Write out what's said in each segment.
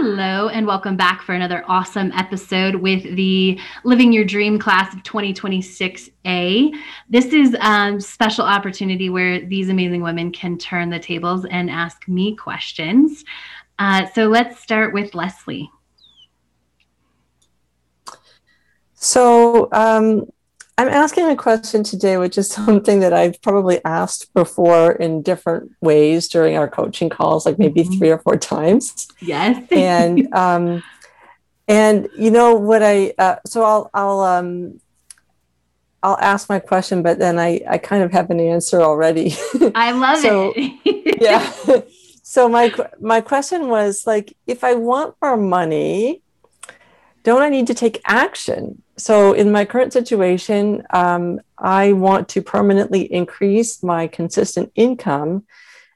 Hello, and welcome back for another awesome episode with the Living Your Dream class of 2026A. This is a special opportunity where these amazing women can turn the tables and ask me questions. Uh, so let's start with Leslie. So, um, I'm asking a question today, which is something that I've probably asked before in different ways during our coaching calls, like maybe mm-hmm. three or four times. Yes. and um, and you know what I uh, so I'll I'll um I'll ask my question, but then I I kind of have an answer already. I love so, it. yeah. So my my question was like, if I want more money, don't I need to take action? So, in my current situation, um, I want to permanently increase my consistent income.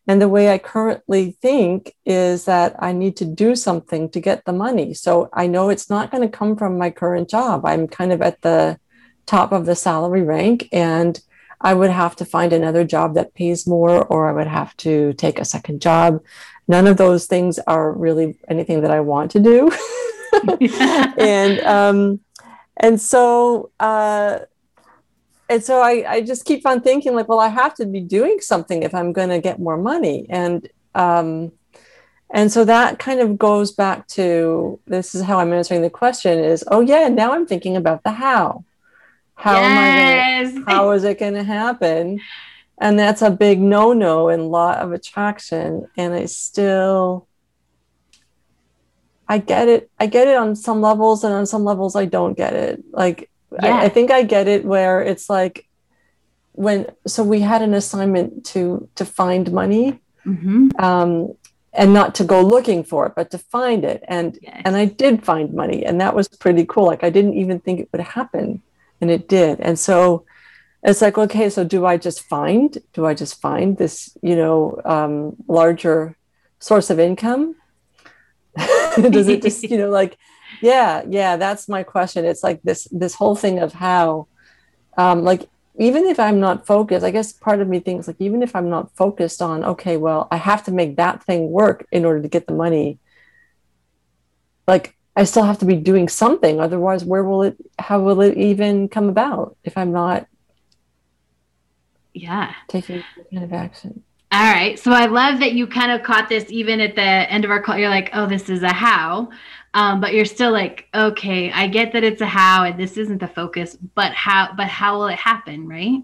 And the way I currently think is that I need to do something to get the money. So, I know it's not going to come from my current job. I'm kind of at the top of the salary rank, and I would have to find another job that pays more, or I would have to take a second job. None of those things are really anything that I want to do. and um, and so uh, and so I, I just keep on thinking like well i have to be doing something if i'm going to get more money. And um, and so that kind of goes back to this is how i'm answering the question is oh yeah now i'm thinking about the how. How yes. am i gonna, how is it going to happen? And that's a big no-no in law of attraction. And i still I get it. I get it on some levels, and on some levels, I don't get it. Like, yeah. I, I think I get it where it's like when so we had an assignment to to find money, mm-hmm. um, and not to go looking for it, but to find it. And yes. and I did find money, and that was pretty cool. Like I didn't even think it would happen, and it did. And so it's like, okay, so do I just find? Do I just find this, you know, um, larger source of income? does it just you know like yeah yeah that's my question. It's like this this whole thing of how um like even if i'm not focused i guess part of me thinks like even if i'm not focused on okay well i have to make that thing work in order to get the money like i still have to be doing something. Otherwise where will it how will it even come about if i'm not yeah. taking kind of action all right. So I love that you kind of caught this even at the end of our call. You're like, oh, this is a how. Um, but you're still like, okay, I get that it's a how and this isn't the focus, but how, but how will it happen? Right.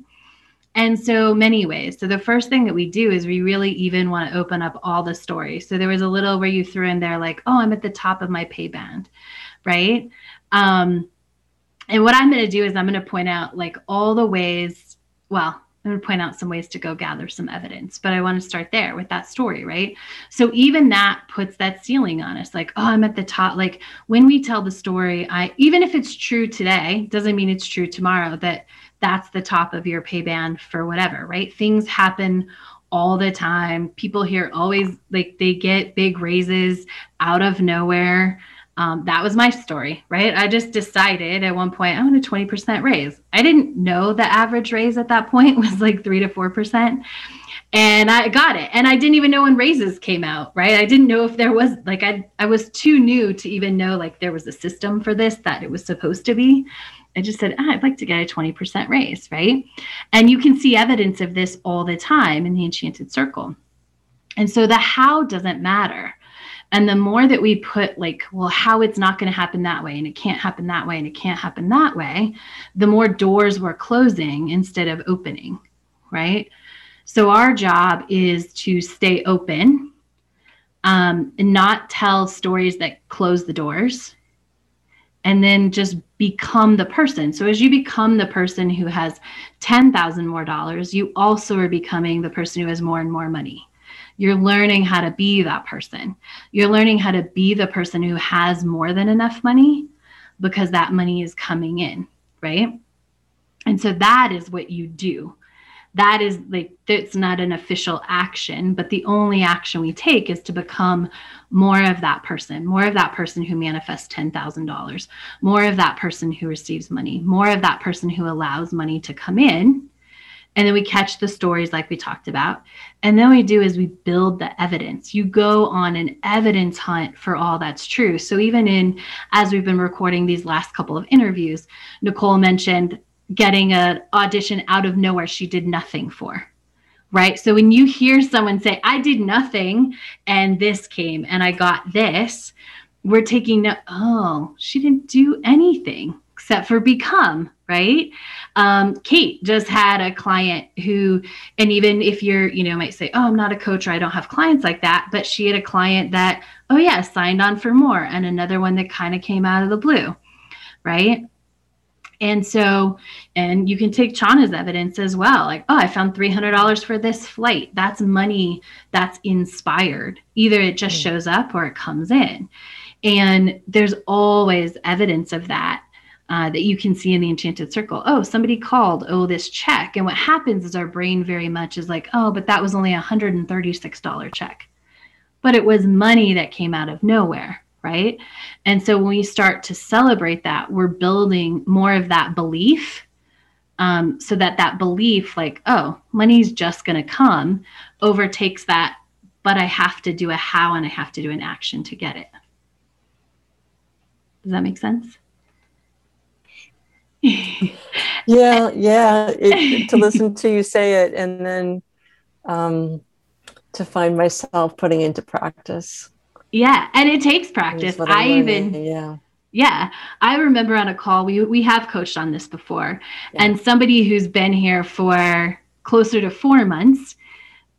And so many ways. So the first thing that we do is we really even want to open up all the stories. So there was a little where you threw in there like, oh, I'm at the top of my pay band. Right. Um, and what I'm going to do is I'm going to point out like all the ways, well, I'm going to point out some ways to go gather some evidence, but I want to start there with that story, right? So even that puts that ceiling on us like, oh, I'm at the top. Like when we tell the story, I even if it's true today, doesn't mean it's true tomorrow that that's the top of your pay band for whatever, right? Things happen all the time. People here always like they get big raises out of nowhere um, that was my story, right? I just decided at one point, I want a 20% raise. I didn't know the average raise at that point was like three to 4%. And I got it. And I didn't even know when raises came out, right? I didn't know if there was like, I, I was too new to even know like there was a system for this that it was supposed to be. I just said, ah, I'd like to get a 20% raise, right? And you can see evidence of this all the time in the Enchanted Circle. And so the how doesn't matter and the more that we put, like, well, how it's not going to happen that way, and it can't happen that way, and it can't happen that way, the more doors we're closing instead of opening, right? So our job is to stay open um, and not tell stories that close the doors and then just become the person. So as you become the person who has 10,000 more dollars, you also are becoming the person who has more and more money. You're learning how to be that person. You're learning how to be the person who has more than enough money because that money is coming in, right? And so that is what you do. That is like, it's not an official action, but the only action we take is to become more of that person, more of that person who manifests $10,000, more of that person who receives money, more of that person who allows money to come in and then we catch the stories like we talked about. And then we do is we build the evidence. You go on an evidence hunt for all that's true. So even in as we've been recording these last couple of interviews nicole mentioned getting an audition out of nowhere she did nothing for right? So when you hear someone say i did nothing and this came and i got this we're taking no oh she didn't do anything except for become right um, kate just had a client who and even if you're you know might say oh i'm not a coach or i don't have clients like that but she had a client that oh yeah signed on for more and another one that kind of came out of the blue right and so, and you can take Chana's evidence as well. Like, oh, I found $300 for this flight. That's money that's inspired. Either it just hmm. shows up or it comes in. And there's always evidence of that uh, that you can see in the enchanted circle. Oh, somebody called. Oh, this check. And what happens is our brain very much is like, oh, but that was only a $136 check. But it was money that came out of nowhere, right? And so when we start to celebrate that, we're building more of that belief. Um, so that that belief, like, oh, money's just going to come, overtakes that, but I have to do a how and I have to do an action to get it. Does that make sense? yeah, yeah. It, to listen to you say it and then um, to find myself putting into practice. Yeah, and it takes practice. I even yeah. Yeah, I remember on a call we we have coached on this before, yeah. and somebody who's been here for closer to four months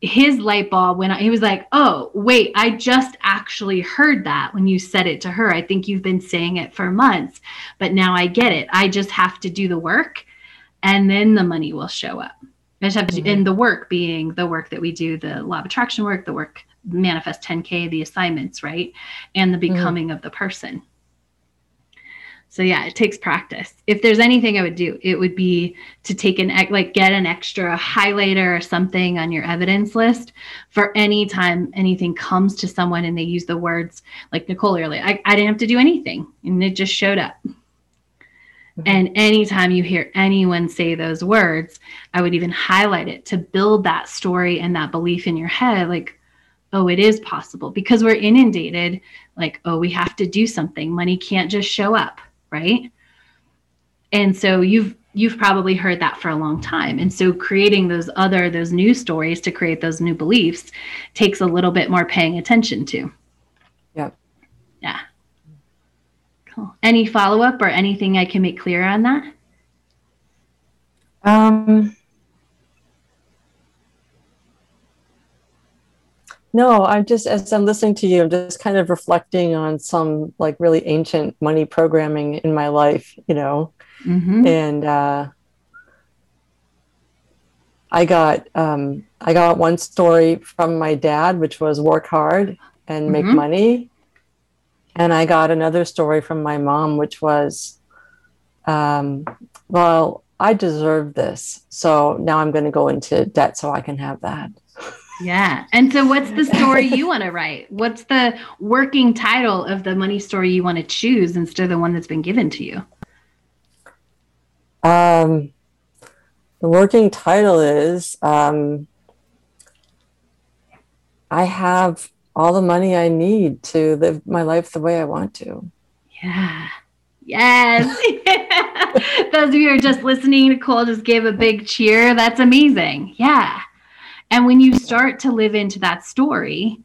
his light bulb when I, he was like, "Oh, wait, I just actually heard that when you said it to her. I think you've been saying it for months, but now I get it. I just have to do the work, and then the money will show up. I just have to, mm-hmm. and the work being the work that we do, the law of attraction work, the work manifest 10k, the assignments, right, and the mm-hmm. becoming mm-hmm. of the person. So yeah, it takes practice. If there's anything I would do, it would be to take an like get an extra highlighter or something on your evidence list for any time anything comes to someone and they use the words like Nicole earlier. I, I didn't have to do anything and it just showed up. Mm-hmm. And anytime you hear anyone say those words, I would even highlight it to build that story and that belief in your head like, oh, it is possible because we're inundated like, oh, we have to do something. Money can't just show up right? And so you've you've probably heard that for a long time. And so creating those other those new stories to create those new beliefs takes a little bit more paying attention to. Yeah. Yeah. Cool. Any follow up or anything I can make clear on that? Um No, I'm just as I'm listening to you, I'm just kind of reflecting on some like really ancient money programming in my life, you know. Mm-hmm. And uh, I got um, I got one story from my dad, which was work hard and mm-hmm. make money, and I got another story from my mom, which was, um, well, I deserve this, so now I'm going to go into debt so I can have that. Yeah. And so, what's the story you want to write? What's the working title of the money story you want to choose instead of the one that's been given to you? Um, the working title is um, I have all the money I need to live my life the way I want to. Yeah. Yes. Those of you who are just listening, Nicole just gave a big cheer. That's amazing. Yeah. And when you start to live into that story,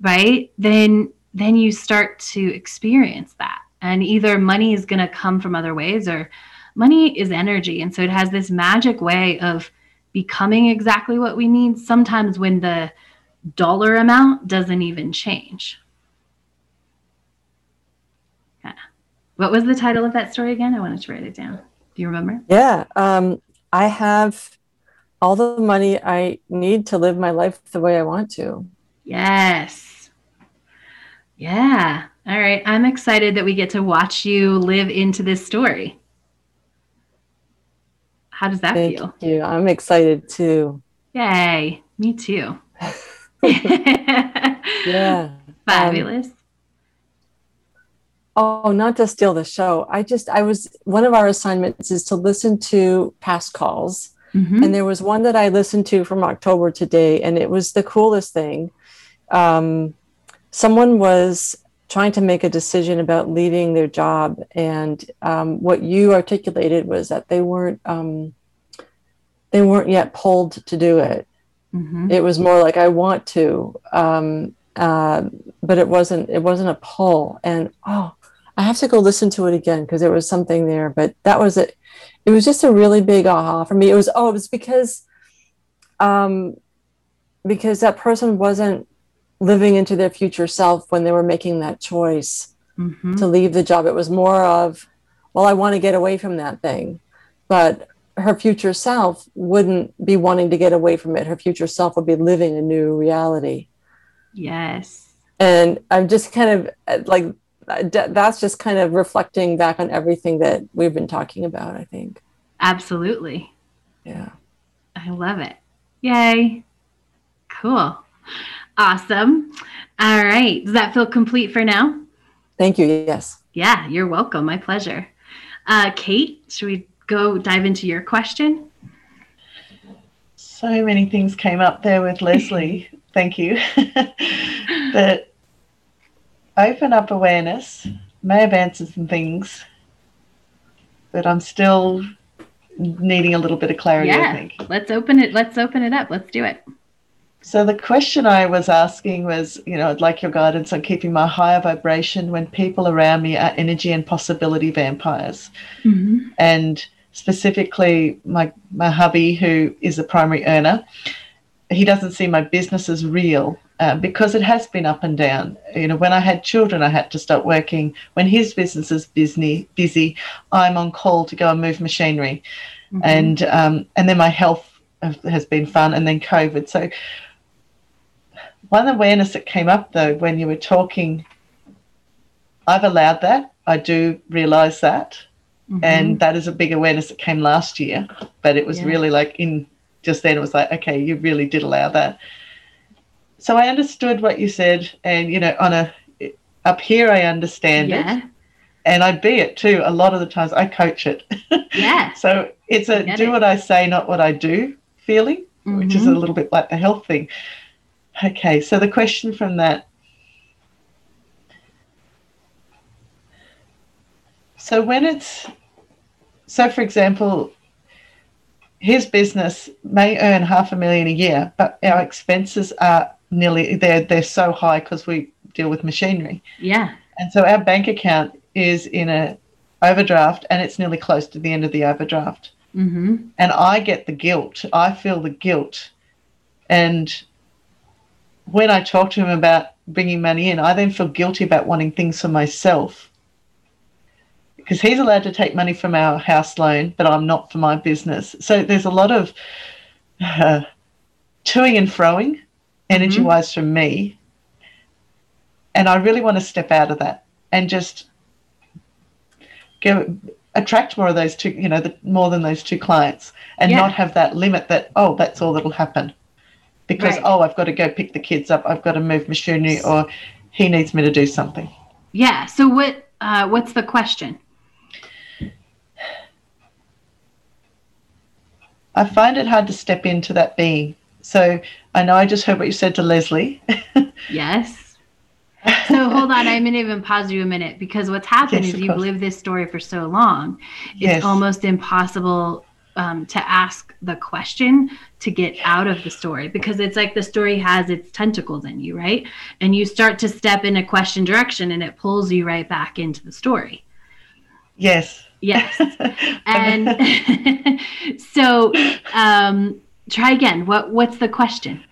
right, then then you start to experience that. And either money is going to come from other ways or money is energy. And so it has this magic way of becoming exactly what we need sometimes when the dollar amount doesn't even change. Yeah. What was the title of that story again? I wanted to write it down. Do you remember? Yeah. Um, I have all the money I need to live my life the way I want to. Yes. Yeah. All right. I'm excited that we get to watch you live into this story. How does that Thank feel? you. I'm excited too. Yay. Me too. Yeah. Um, Fabulous. Oh, not to steal the show. I just, I was, one of our assignments is to listen to past calls. Mhm. And there was one that I listened to from October today, and it was the coolest thing. Um, someone was trying to make a decision about leaving their job, and um, what you articulated was that they weren't um, they weren't yet pulled to do it. Mhm. It was more like I want to, um, uh, but it wasn't it wasn't a pull. And oh, I have to go listen to it again because there was something there. But that was it. It was just a really big aha for me. It was oh, it was because um, because that person wasn't living into their future self when they were making that choice Mhm. to leave the job. It was more of, well, I want to get away from that thing. But her future self wouldn't be wanting to get away from it. Her future self would be living a new reality. Yes. And I'm just kind of like, that's just kind of reflecting back on everything that we've been talking about, I think. Absolutely. Yeah. I love it. Yay. Cool. Awesome. All right. Does that feel complete for now? Thank you. Yes. Yeah, you're welcome. My pleasure. Uh, Kate, should we go dive into your question? So many things came up there with Leslie. Thank you. that open up awareness may have answered some things, but I'm still needing a little bit of clarity, I think. Let's open it. Let's open it up. Let's do it. So the question I was asking was, you know, I'd like your guidance on keeping my higher vibration when people around me are energy and possibility vampires. Mm-hmm. and specifically my my hubby who is a primary earner he doesn't see my business as real uh, because it has been up and down you know when i had children i had to start working when his business is busy busy i'm on call to go and move machinery Mm-hmm. and um, and then my health has been fun and then covid so one awareness that came up though when you were talking i've allowed that i do realize that Mhm. and that is a big awareness that came last year but it was Yeah. really like in just then it was like okay you really did allow that so i understood what you said and you know on a up here i understand yeah. it and i be it too a lot of the times i coach it Yeah. so it's a do it. what i say not what i do feeling which is a Mhm. little bit like the health thing okay so the question from that so when it's so for example his business may earn half a million a year but our expenses are nearly they're they're so high because we deal with machinery yeah. and so our bank account is in a overdraft and it's nearly close to the end of the overdraft Mm-hmm. and I get the guilt. I feel the guilt. And when I talk to him about bringing money in, I then feel guilty about wanting things for myself. Because he's allowed to take money from our house loan, but I'm not for my business. So there's a lot of uh, toing and froing, energy wise, from me. And I really want to step out of that and just go attract more of those two, you know, the, more than those two clients and Yeah. not have that limit that, oh, that's all that'll happen. Because, Right. oh, I've got to go pick the kids up, I've got to move machinery, or he needs me to do something. Yeah. So what? Uh, what's the question? I find it hard to step into that being. So I know I just heard what you said to Leslie. Yes. So hold on, I'm gonna even pause you a minute because what's happened Yes, is you've course. lived this story for so long. It's Yes. almost impossible um, to ask the question to get out of the story because it's like the story has its tentacles in you, right? And you start to step in a question direction and it pulls you right back into the story. yes. Yes. And so um, try again. What what's the question?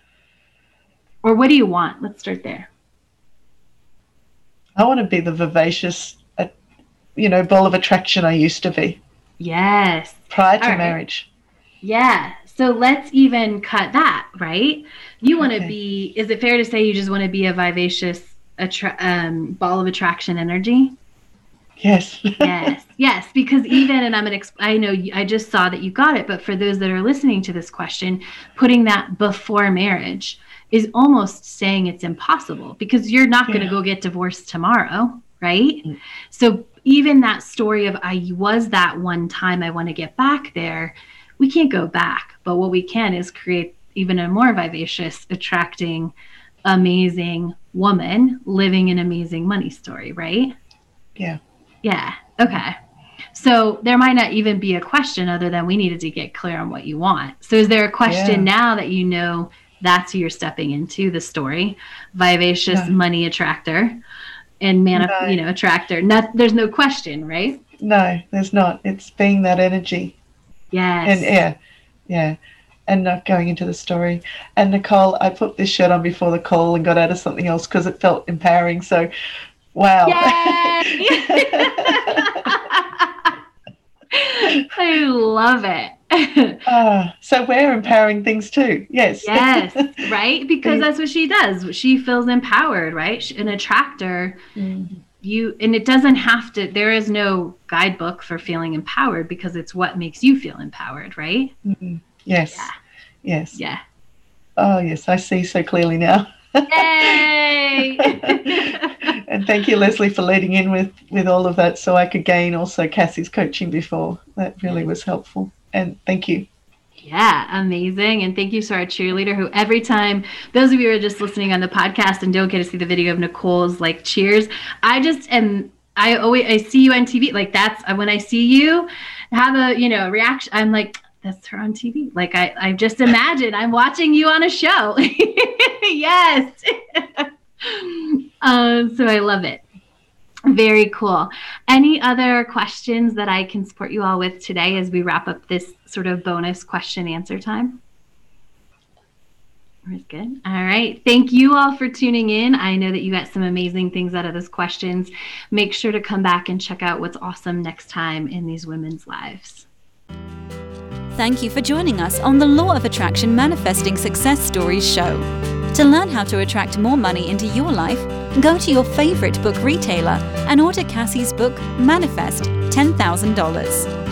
Or what do you want? Let's start there. I want to be the vivacious, uh, you know, ball of attraction I used to be Yes. prior to right. marriage. Yeah. So let's even cut that, right? You want to Okay. be, is it fair to say you just want to be a vivacious attra- um, ball of attraction energy? Yes. yes, yes, because even, and I'm an, exp- I know you, I just saw that you got it, but for those that are listening to this question, putting that before marriage is almost saying it's impossible because you're not going to go get divorced tomorrow, right? Mm. So even that story of I was that one time, I want to get back there, we can't go back, but what we can is create even a more vivacious, attracting, amazing woman living an amazing money story, right? Yeah. Yeah. Okay. So there might not even be a question other than we needed to get clear on what you want. So is there a question Yeah. now that you know that's who you're stepping into the story? Vivacious No. money attractor and man No. you know attractor. Not there's no question, right? No, there's not. It's being that energy. Yes. And yeah, yeah. And not going into the story. And Nicole, I put this shirt on before the call and got out of something else because it felt empowering. So, wow. I love it. Ah, so we're empowering things too. Yes. yes, right? Because that's what she does. She feels empowered, right? An attractor, Mm. you, and it doesn't have to, there is no guidebook for feeling empowered because it's what makes you feel empowered, right? Mhm. Yes. Yeah. Yes. Yeah. Oh, yes. I see so clearly now. Yay! and thank you, Leslie, for leading in with with all of that, so I could gain also Cassie's coaching before. That really was helpful. And thank you. Yeah, amazing. And thank you to our cheerleader who every time those of you who are just listening on the podcast and don't get to see the video of Nicole's like cheers, I just am I always I see you on TV. Like that's when I see you have a you know reaction, I'm like, that's her on TV. Like I, I just imagine I'm watching you on a show. yes. um, so I love it. Very cool. Any other questions that I can support you all with today as we wrap up this sort of bonus question answer time? That's good. All right. Thank you all for tuning in. I know that you got some amazing things out of those questions. Make sure to come back and check out what's awesome next time in these women's lives. Thank you for joining us on the Law of Attraction Manifesting Success Stories show. To learn how to attract more money into your life, go to your favorite book retailer and order Cassie's book, Manifest $10,000.